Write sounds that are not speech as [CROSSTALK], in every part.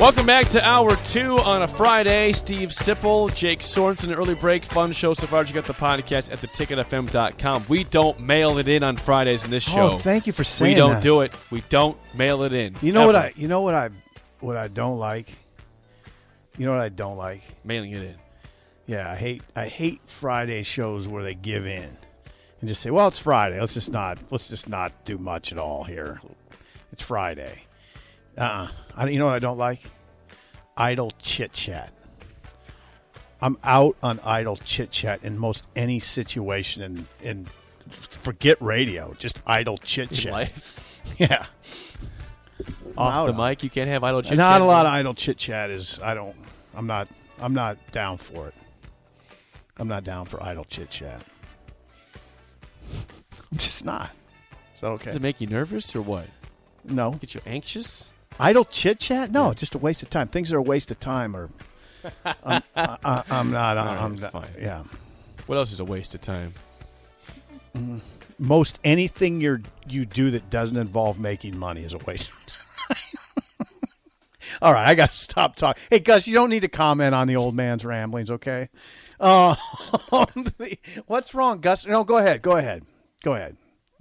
Welcome back to hour two on a Friday. Steve Sipple, Jake Sorensen, early break, fun show so far. You got the podcast at theticketfm.com. We don't mail it in on Fridays in this show. Oh, thank you for saying that. We don't that. do it. We don't mail it in. You know what I? You know what I? What I don't like. You know what I don't like. mailing it in. Yeah, I hate. I hate Friday shows where they give in and just say, "Well, it's Friday. Let's just not. Let's just not do much at all here. It's Friday." Uh. uh You know what I don't like? Idle chit chat. I'm out on idle chit chat in most any situation, and and forget radio, just idle chit chat. [LAUGHS] Yeah. Off the mic, you can't have idle chit. chat. Not a lot of idle chit chat is. I don't. I'm not. I'm not down for it. I'm not down for idle chit chat. [LAUGHS] I'm just not. Is that okay? Does it make you nervous or what? No. Get you anxious? Idle chit chat? No, just a waste of time. Things that are a waste of time or I'm, [LAUGHS] I, I, I'm not. right, I'm not, fine. Yeah. What else is a waste of time? Most anything you you do that doesn't involve making money is a waste of time. [LAUGHS] All right, I got to stop talking. Hey, Gus, you don't need to comment on the old man's ramblings, okay? Uh, [LAUGHS] what's wrong, Gus? No, go ahead. Go ahead. Go ahead.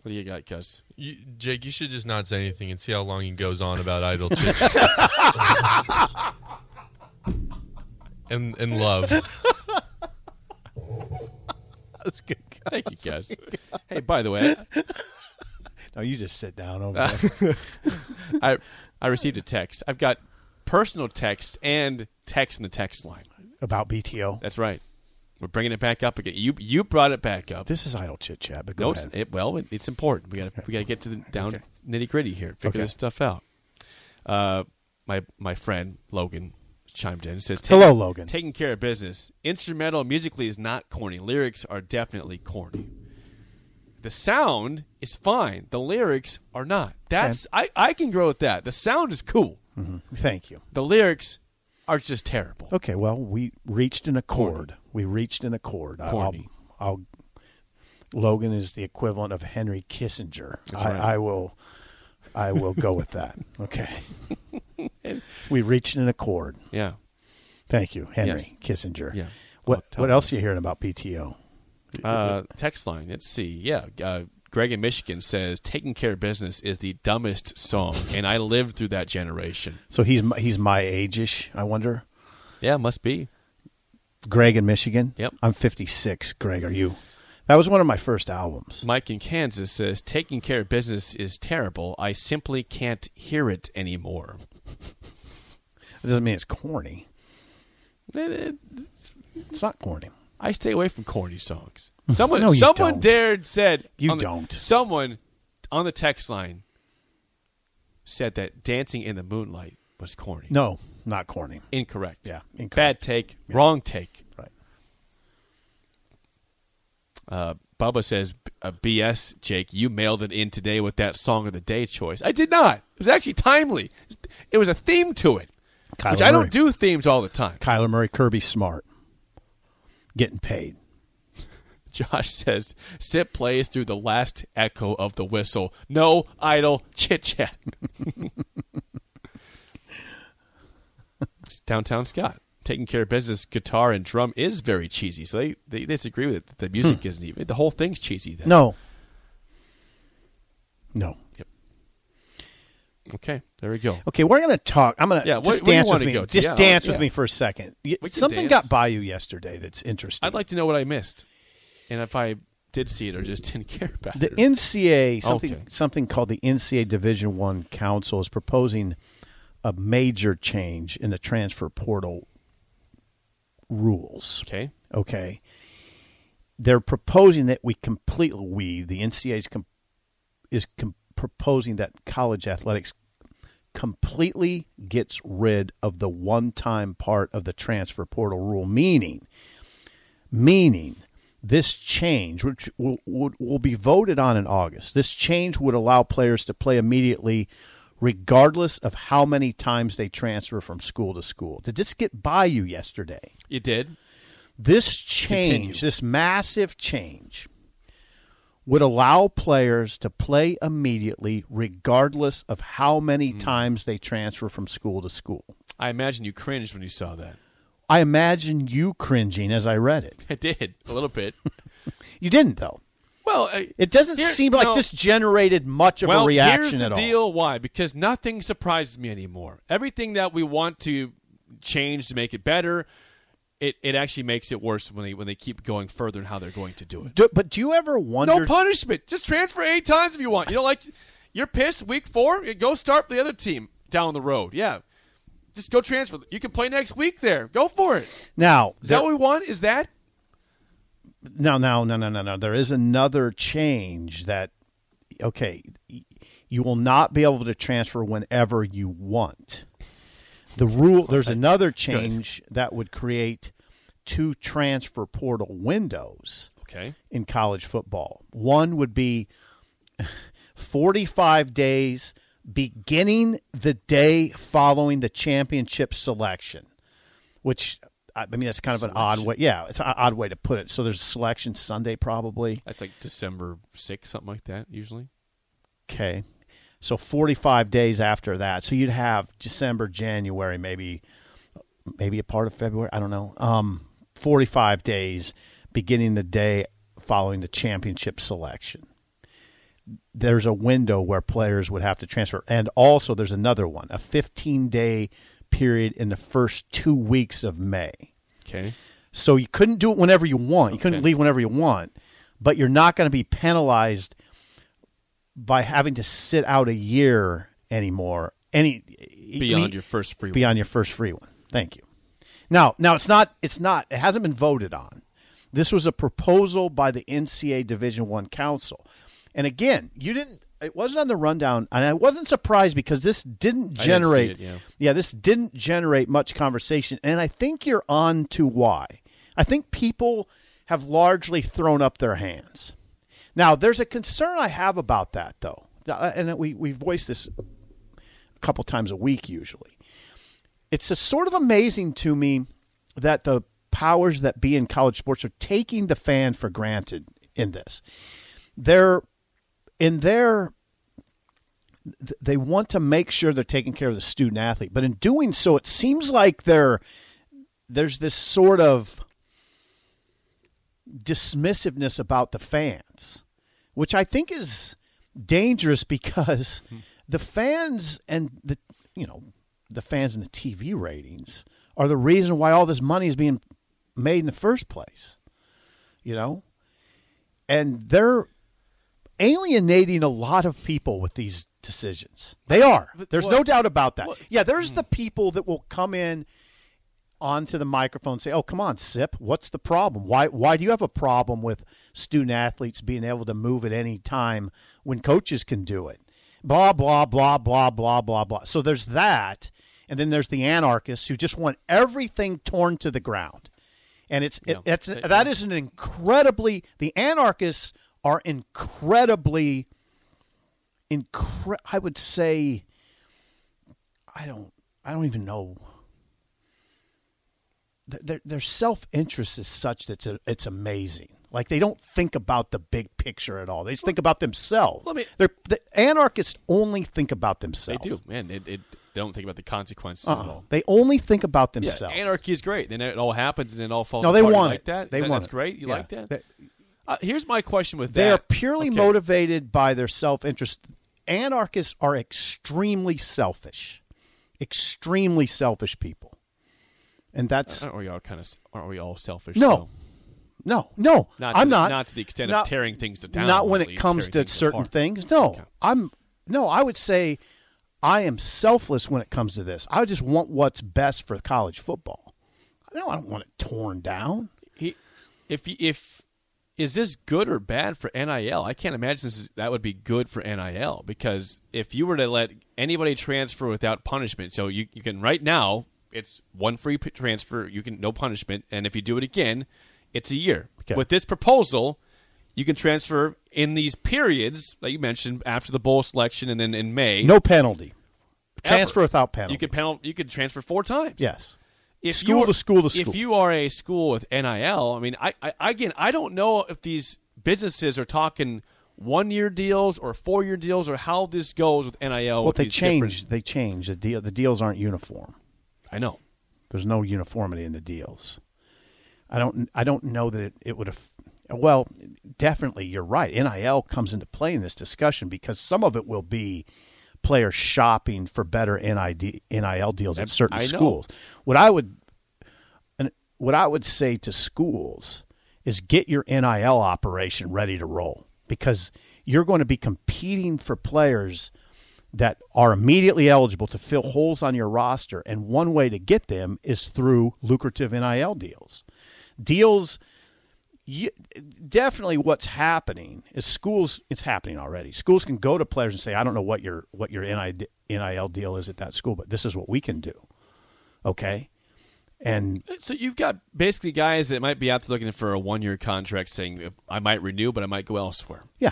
What do you got, Gus? You, Jake, you should just not say anything and see how long he goes on about idle chit [LAUGHS] and and love. That's good. Thank you, Gus. hey, by the way, No, you just sit down over uh, there. [LAUGHS] I I received a text. I've got personal text and text in the text line. about BTO. That's right. We're bringing it back up again. You you brought it back up. This is idle chit chat, but go no, ahead. it, well, it, it's important. We got to we got to get to the down Okay. nitty gritty here. Figure Okay. this stuff out. Uh, my my friend Logan chimed in and says, Hello, Logan. Taking care of business. Instrumental musically is not corny. Lyrics are definitely corny. The sound is fine. The lyrics are not. That's I, I can grow with that. The sound is cool. Thank you. The lyrics are just terrible. Okay, well, we reached an accord. We reached an accord. I- I'll, I'll, Logan is the equivalent of Henry Kissinger. I, right. I will, I will go with that. [LAUGHS] Okay. we reached an accord. Yeah. Thank you, Henry Yes. Kissinger. Yeah. What What me. else are you hearing about BTO? Uh, text line. Let's see. Yeah. Uh, Greg in Michigan says, "Taking care of business is the dumbest song," and I lived through that generation. So he's he's my age-ish, I wonder. Yeah, must be. Greg in Michigan. Yep. I'm 56. Greg, are you? That was one of my first albums. Mike in Kansas says, "Taking care of business is terrible. I simply can't hear it anymore." [LAUGHS] It doesn't mean it's corny. It's not corny. I stay away from corny songs. Someone, [LAUGHS] No, someone don't. dared said You the- don't. Someone on the text line said that "Dancing in the Moonlight" was corny. No, not corny. Incorrect. Yeah, incorrect. Bad take. Wrong take. Right. Uh, Bubba says, uh, "BS, Jake. You mailed it in today with that song of the day choice. I did not. It was actually timely. It was a theme to it, Kyler which I Murray. don't do themes all the time." Kyler Murray, Kirby Smart, getting paid. [LAUGHS] Josh says, "Sip plays through the last echo of the whistle. No idle chit chat." [LAUGHS] Downtown Scott taking care of business. Guitar and drum is very cheesy, so they, they disagree with it. The music hmm. isn't even. The whole thing's cheesy. Then. No, no. Okay, there we go. Okay, we're gonna talk. I'm gonna Yeah, just dance with me. to? Just Yeah, dance yeah. with me for a second. Y- We can Something dance. got by you yesterday that's interesting. I'd like to know what I missed, and if I did see it or just [LAUGHS] didn't care about the it. The NCAA something Okay. something called the NCAA Division One Council is proposing a major change in the transfer portal rules. okay, Okay. they're proposing that we completely we the NCAA is, com, is com, proposing that college athletics completely gets rid of the one-time part of the transfer portal rule meaning meaning this change which will, will, will be voted on in August this change would allow players to play immediately regardless of how many times they transfer from school to school did this get by you yesterday It did. this change, Continue. this massive change, would allow players to play immediately, regardless of how many Hmm. times they transfer from school to school. I imagine you cringed when you saw that. I imagine you cringing as I read it. [LAUGHS] I did a little bit. [LAUGHS] You didn't, though. Well, I, It doesn't Here- seem like no. this generated much of well, a reaction here's the at all. deal. Why? Because nothing surprises me anymore. Everything that we want to change to make it better, it, it actually makes it worse when they when they keep going further and how they're going to do it. Do- but do you ever wonder? No punishment. Just transfer eight times if you want. You don't like you're pissed week four. Go start the other team down the road. Yeah, just go transfer. You can play next week there. Go for it. now, Is there- that what we want? Is that? No, no, no, no, no, no. There is another change that, okay, you will not be able to transfer whenever you want. The rule, there's another change that would create two transfer portal windows Okay. in college football. One would be 45 days beginning the day following the championship selection, which I mean that's kind of an odd way. Yeah, it's an odd way to put it. So there's a selection Sunday probably. That's like December sixth, something like that. Usually. Okay. So 45 days after that. So you'd have December, January, maybe maybe a part of February, I don't know. Um 45 days beginning the day following the championship selection. There's a window where players would have to transfer. And also there's another one, a 15-day period in the first 2 weeks of May. Okay. So you couldn't do it whenever you want. You couldn't leave whenever you want, but you're not going to be penalized by having to sit out a year anymore. Any Beyond your first free. beyond your first free one. Thank you. Now, now it's not. It's not. It hasn't been voted on. This was a proposal by the NCAA Division One Council, and again, you didn't. It wasn't on the rundown, and I wasn't surprised because this didn't generate. it, yeah. yeah, this didn't generate much conversation, and I think you're on to why. I think people have largely thrown up their hands. Now, there's a concern I have about that, though, Uh, and we we voice this a couple times a week usually. It's a sort of amazing to me that the powers that be in college sports are taking the fan for granted in this. They're in their they want to make sure they're taking care of the student athlete, but in doing so, it seems like they're there's this sort of dismissiveness about the fans, which I think is dangerous because hmm. the fans and the you know the fans and the TV ratings are the reason why all this money is being made in the first place. You know, and they're alienating a lot of people with these decisions. They are. There's what- no doubt about that. what- Yeah, there's hmm. the people that will come in onto the microphone and say, "Oh, come on, Sip, what's the problem? Why why do you have a problem with student athletes being able to move at any time when coaches can do it?" Blah blah blah blah blah blah blah. So there's that, and then there's the anarchists who just want everything torn to the ground. And it's it, Yeah. it's They- that is an incredibly the anarchists are incredibly incre- I would say I don't I don't even know their their self interest is such that it's, it's amazing. Like they don't think about the big picture at all. They just think about themselves. Let me- They're, the anarchists only think about themselves. They do, man. It, it, they don't think about the consequences Uh-uh. at all. They only think about Yeah, themselves. anarchy is great. Then it all happens and it all falls. no, they want like it. that. They That- want That's it. great. You Yeah. like that? They- Uh, here's my question with They that. are purely Okay. motivated by their self interest. Anarchists are extremely selfish, extremely selfish people, and that's Aren't we all kind of? Aren't we all selfish? No. though? no, no. Not I'm the- not. not to the extent not- of tearing things to down. Not when it comes to things certain apart. things. No, Okay. I'm no. I would say I am selfless when it comes to this. I just want what's best for college football. No, I don't want it torn down. He, if you- if is this good or bad for NIL? I can't imagine this is, that would be good for NIL because if you were to let anybody transfer without punishment, so you, you can right now it's one free transfer, you can no punishment, and if you do it again, it's a year. Okay. With this proposal, you can transfer in these periods that you mentioned after the bowl selection and then in May. No penalty. Transfer Ever. without penalty. You could penal- you could transfer four times. yes. If School to school to school. If you are a school with NIL, I mean, I, I again, I don't know if these businesses are talking one year deals or four year deals or how this goes with NIL. Well, they change. different- They change the deal. The deals aren't uniform. I know. There's no uniformity in the deals. I don't. I don't know that it, it would have. Well, definitely, you're right. NIL comes into play in this discussion because some of it will be players shopping for better NID, NIL deals at certain schools. What I would, what I would say to schools is get your NIL operation ready to roll because you're going to be competing for players that are immediately eligible to fill holes on your roster. And one way to get them is through lucrative NIL deals. Deals, you, definitely what's happening is schools, it's happening already. Schools can go to players and say, I don't know what your, what your NIL deal is at that school, but this is what we can do. Okay. And So you've got basically guys that might be out there looking for a one year contract, saying I might renew, but I might go elsewhere. yeah,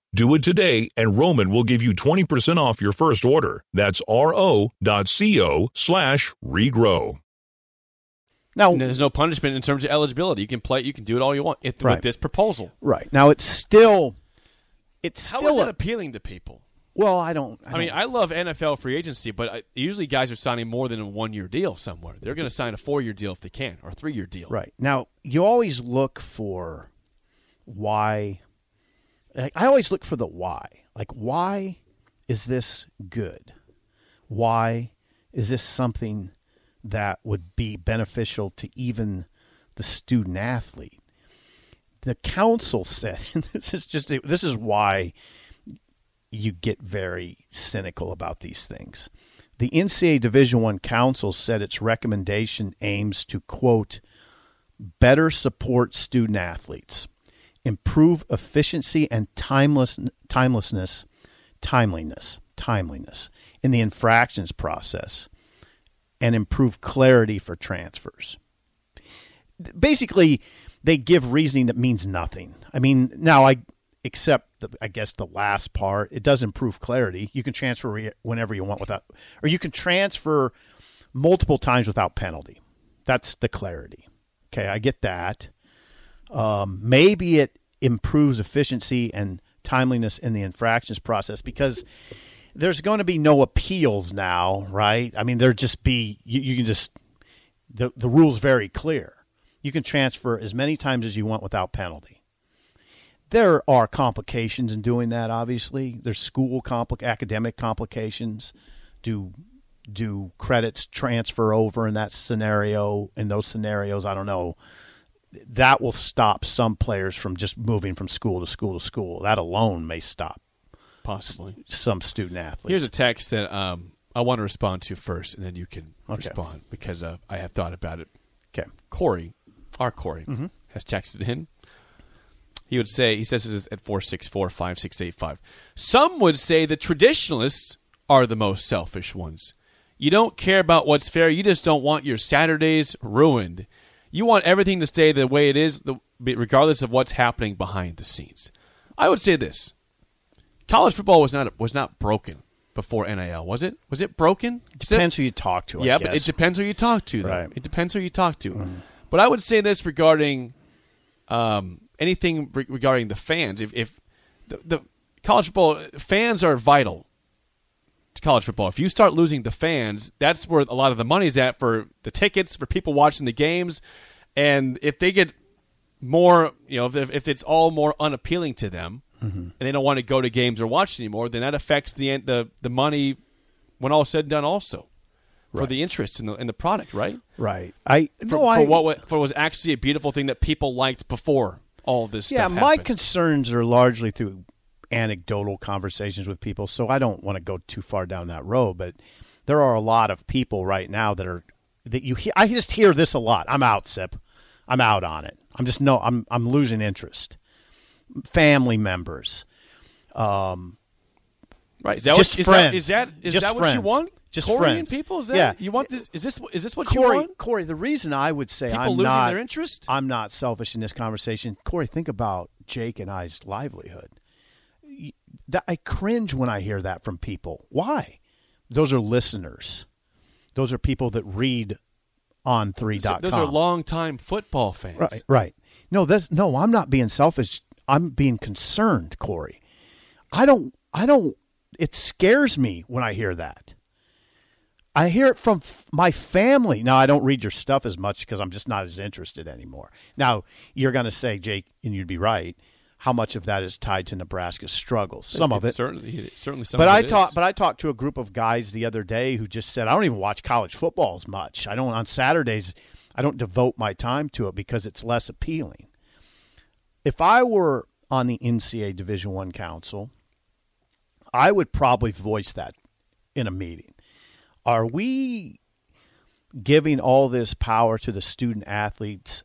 Do it today and Roman will give you 20% off your first order. That's ro.co slash regrow. now And there's no punishment in terms of eligibility. You can play, you can do it all you want if, Right. with this proposal. right now it's still, it's How is still that appealing to people? well. I don't. I, I mean, don't- I love NFL free agency, but I, usually guys are signing more than a one year deal somewhere. They're going to sign a four year deal if they can, or a three year deal. Right. Now, you always look for why. I always look for the why. Like, why is this good? Why is this something that would be beneficial to even the student athlete? The council said, and [LAUGHS] this is just this is why you get very cynical about these things. The NCAA Division One Council said its recommendation aims to quote better support student athletes, improve efficiency and timeless timelessness, timeliness, timeliness in the infractions process, and improve clarity for transfers. Basically, they give reasoning that means nothing. I mean, now I accept the, I guess the last part. It does improve clarity. You can transfer whenever you want without, or you can transfer multiple times without penalty. That's the clarity. Okay, I get that. Um, maybe it improves efficiency and timeliness in the infractions process because there's going to be no appeals now, right? I mean, there just be you, you can just the the rules very clear. You can transfer as many times as you want without penalty. There are complications in doing that. Obviously, there's school compli- academic complications. Do do credits transfer over in that scenario? In those scenarios, I don't know. That will stop some players from just moving from school to school to school. That alone may stop Possibly. some student athletes. Here's a text that um, I want to respond to first, and then you can Okay. respond because uh, I have thought about it. okay. Corey, our Corey, Mm-hmm. has texted in. He would say, he says this is at four six four five six eight five. Some would say the traditionalists are the most selfish ones. You don't care about what's fair, you just don't want your Saturdays ruined. You want everything to stay the way it is, the, regardless of what's happening behind the scenes. I would say this college football was not was not broken before NIL. Was it? Was it broken? Is it- Depends who you talk to. I yeah, but it depends who you talk to. Though. Right. It depends who you talk to. But I would say this regarding um, anything re- regarding the fans. If, if the, the college football fans are vital college football. If you start losing the fans, that's where a lot of the money's at for the tickets for people watching the games. And if they get more, you know, if, if it's all more unappealing to them, Mm-hmm. and they don't want to go to games or watch anymore, then that affects the the the money when all said and done. Also, for the interest in the in the product, right? right. I For, no, I for what for was actually a beautiful thing that people liked before all this yeah. My concerns are largely through anecdotal conversations with people, so I don't want to go too far down that road. But there are a lot of people right now that are that you. I just hear this a lot. I'm out, Sip. I'm out on it. I'm just no. I'm I'm losing interest. Family members. Um, right? Is that just what, is friends. That, is that is Just that what you want? Just Korean friends. people? Is that Yeah. you want this? Is this is this what you Corey, want? Corey, the reason I would say People I'm losing not their interest? I'm not selfish in this conversation. Corey, think about Jake and I's livelihood. That I cringe when I hear that from people. Why? Those are listeners. Those are people that read on 3.com. Those are longtime football fans. Right, right. No, that's no. I'm not being selfish. I'm being concerned, Corey. I don't. I don't. It scares me when I hear that. I hear it from f- my family. Now I don't read your stuff as much because I'm just not as interested anymore. Now you're going to say, Jake, and you'd be right. How much of that is tied to Nebraska's struggles? Some of it, certainly, certainly. Some but of I talked. But I talked to a group of guys the other day who just said, "I don't even watch college football as much. I don't on Saturdays. I don't devote my time to it because it's less appealing." If I were on the NCAA Division One Council, I would probably voice that in a meeting. Are we giving all this power to the student athletes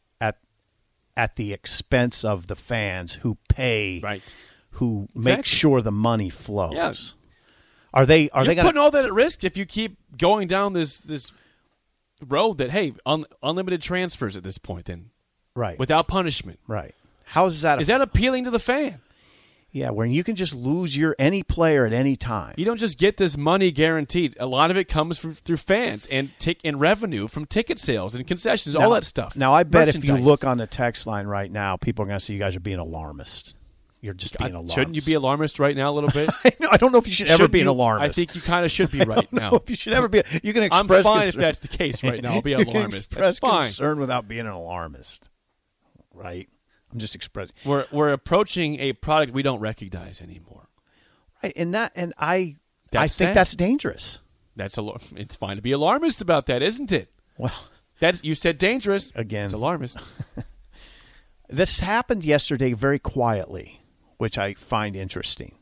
at the expense of the fans who pay Right. who make sure the money flows. Yeah. Are they are You're they gonna... putting all that at risk if you keep going down this this road that hey, un, unlimited transfers at this point, then right without punishment. right? How is that? Is that appealing to the fan? Yeah? Where you can just lose your any player at any time. You don't just get this money guaranteed. A lot of it comes from, through fans and tick and revenue from ticket sales and concessions, all that stuff. Now I bet if you look on the text line right now, people are going to say you guys are being alarmist. You're just being alarmist. shouldn't you be alarmist right now a little bit? [LAUGHS] I, know- I don't know if you should ever be an you? alarmist. I think you kind of should be [LAUGHS] I right now. if you should ever be. You can I'm express. fine if that's the case right now. I'll be [LAUGHS] alarmist. express That's fine. concern without being an alarmist, right? I'm just expressing. We're we're approaching a product we don't recognize anymore. Right, and that and I I think sad. that's dangerous. That's a. It's fine to be alarmist about that, isn't it? Well, That's you said dangerous Again. It's alarmist. [LAUGHS] this happened yesterday very quietly, which I find interesting.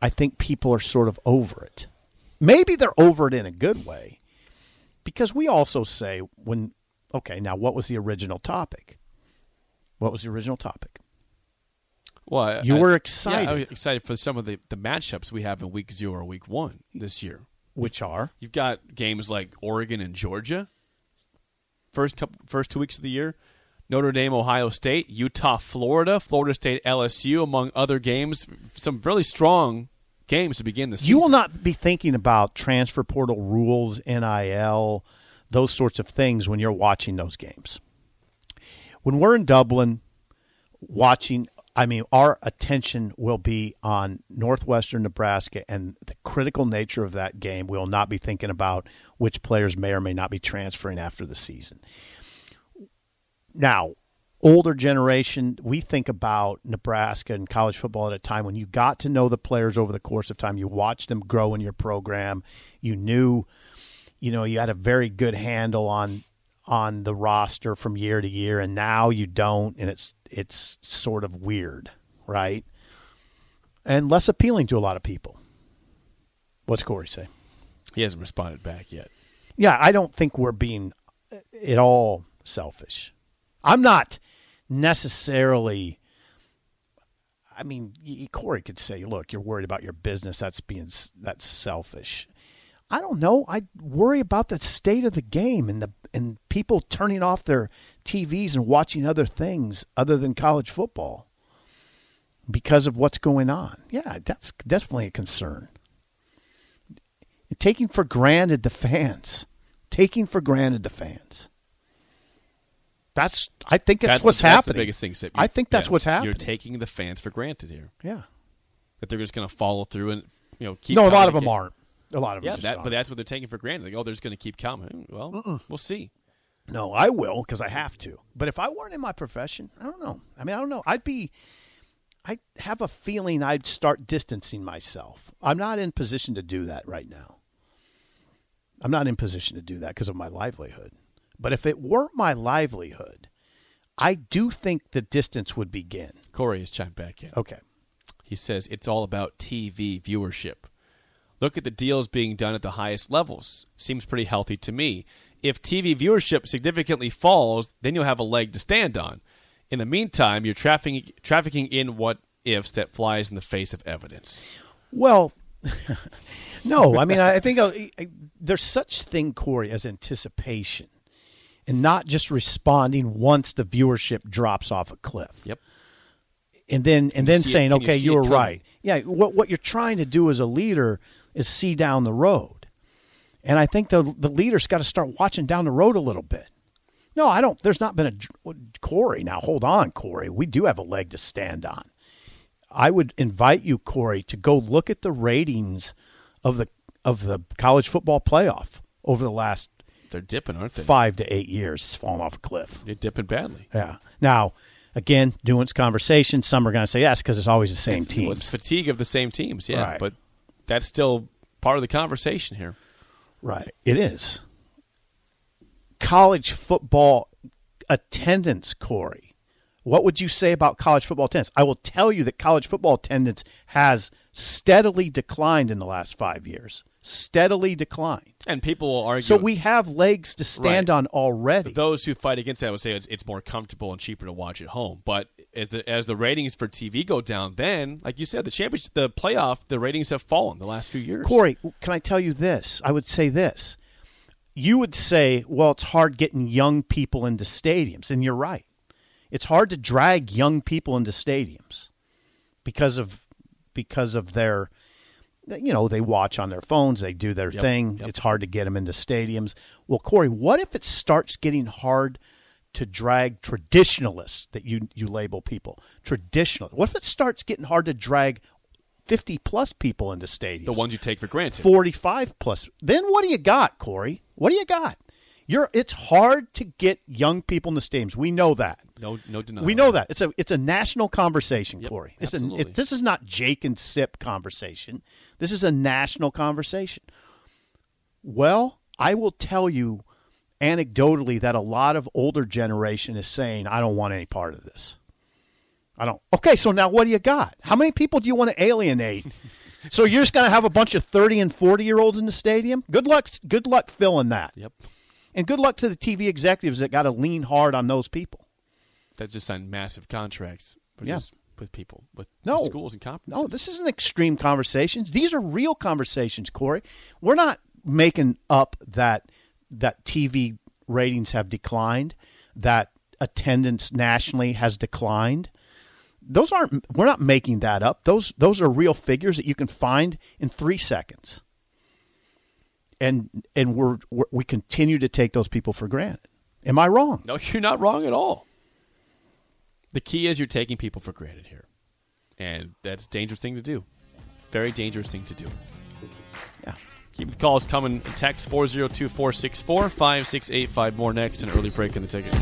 I think people are sort of over it. Maybe they're over it in a good way, because we also say when okay, now what was the original topic? What was the original topic? Well, You I- were Yeah, excited. I was excited for some of the, the matchups we have in week zero or week one this year. Which are You've got games like Oregon and Georgia. First couple, first two weeks of the year, Notre Dame, Ohio State, Utah, Florida, Florida State, LSU, among other games. Some really strong games to begin the season. You will not be thinking about transfer portal rules, NIL, those sorts of things when you're watching those games. When we're in Dublin watching, I mean, our attention will be on Northwestern Nebraska and the critical nature of that game. We will not be thinking about which players may or may not be transferring after the season. Now, older generation, we think about Nebraska and college football at a time when you got to know the players over the course of time. You watched them grow in your program. You knew, you know, you had a very good handle on on the roster from year to year, and now you don't, and it's it's sort of weird, right? And less appealing to a lot of people. What's Corey say? he hasn't responded back yet. Yeah, I don't think we're being at all selfish. I'm not necessarily. I mean, Corey could say, "Look, you're worried about your business. That's being that's selfish." I don't know. I worry about the state of the game and the and people turning off their TVs and watching other things other than college football because of what's going on. Yeah, that's definitely a concern. taking for granted the fans. Taking for granted the fans. That's I think that's, That's what's the, that's happening. the biggest thing. Sip. I think that's Yeah. what's happening. You're taking the fans for granted here. yeah. That they're just going to follow through and you know keep. no, a lot of them aren't. A lot of them Yeah, that, but that's what they're taking for granted. Like, oh, they're just going to keep coming. Hmm, well, we'll see. No, I will because I have to. But if I weren't in my profession, I don't know. I mean, I don't know. I'd be. I have a feeling I'd start distancing myself. I'm not in position to do that right now. I'm not in position to do that because of my livelihood. But if it weren't my livelihood, I do think the distance would begin. Corey has chimed back in. Okay. He says it's all about TV viewership. Look at the deals being done at the highest levels. Seems pretty healthy to me. If TV viewership significantly falls, then you'll have a leg to stand on. In the meantime, you're trafficking trafficking in what ifs that flies in the face of evidence. Well, [LAUGHS] no. I mean, I think uh, there's such thing, Corey, as anticipation, and not just responding once the viewership drops off a cliff. Yep. and then and then saying, can you "Okay, you were right." Yeah, what what you're trying to do as a leader is see down the road, and I think the the leader's got to start watching down the road a little bit. No, I don't. There's not been a Corey. Now, hold on, Corey. We do have a leg to stand on. I would invite you, Corey, to go look at the ratings of the of the college football playoff over the last They're dipping, aren't they? five to eight years. It's fallen off a cliff. They're dipping badly. Yeah. Now, again, nuanced conversation. Some are going to say yes because it's always the same It's- well, teams. it's fatigue of the same teams, yeah. Right. But that's still part of the conversation here. Right. It is. College football attendance, Corey. What would you say about college football attendance? I will tell you that college football attendance has steadily declined in the last five years. Steadily declined. And people will argue. So we have legs to stand Right. on already. those who fight against that would say it's, it's more comfortable and cheaper to watch at home. But as the as the ratings for TV go down, then like you said, the championship, the playoff, the ratings have fallen the last few years. Corey, can I tell you this? I would say this. You would say, well, it's hard getting young people into stadiums, and you're right. It's hard to drag young people into stadiums because of because of their you know, they watch on their phones, they do their Yep, thing. yep. It's hard to get them into stadiums. Well, Corey, what if it starts getting hard to drag traditionalists that you you label people traditional? What if it starts getting hard to drag fifty plus people into stadiums? the ones you take for granted. 45 plus. Then what do you got, Corey? What do you got? You're it's hard to get young people in the stadiums. We know that. No, no denial. We know that. It's a it's a national conversation, Yep, Corey. It's a, absolutely. it, this is not Jake and Sip conversation. This is a national conversation. Well, I will tell you anecdotally that a lot of older generation is saying, I don't want any part of this. I don't. Okay, so now what do you got? How many people do you want to alienate? [LAUGHS] so you're just going to have a bunch of 30 and 40 year olds in the stadium? Good luck good luck filling that. Yep. And good luck to the TV executives that got to lean hard on those people. That just signed massive contracts. Yeah. with people, with No. with schools and conferences. No, this isn't extreme conversations. These are real conversations, Corey. We're not making up that that TV ratings have declined, that attendance nationally has declined. Those aren't we're not making that up. Those those are real figures that you can find in 3 seconds. And and we're, we're we continue to take those people for granted. Am I wrong? No, you're not wrong at all. The key is you're taking people for granted here. And that's a dangerous thing to do. Very dangerous thing to do. Yeah. Keep the calls coming. Text 402 464 5685. More next. An early break in the ticket.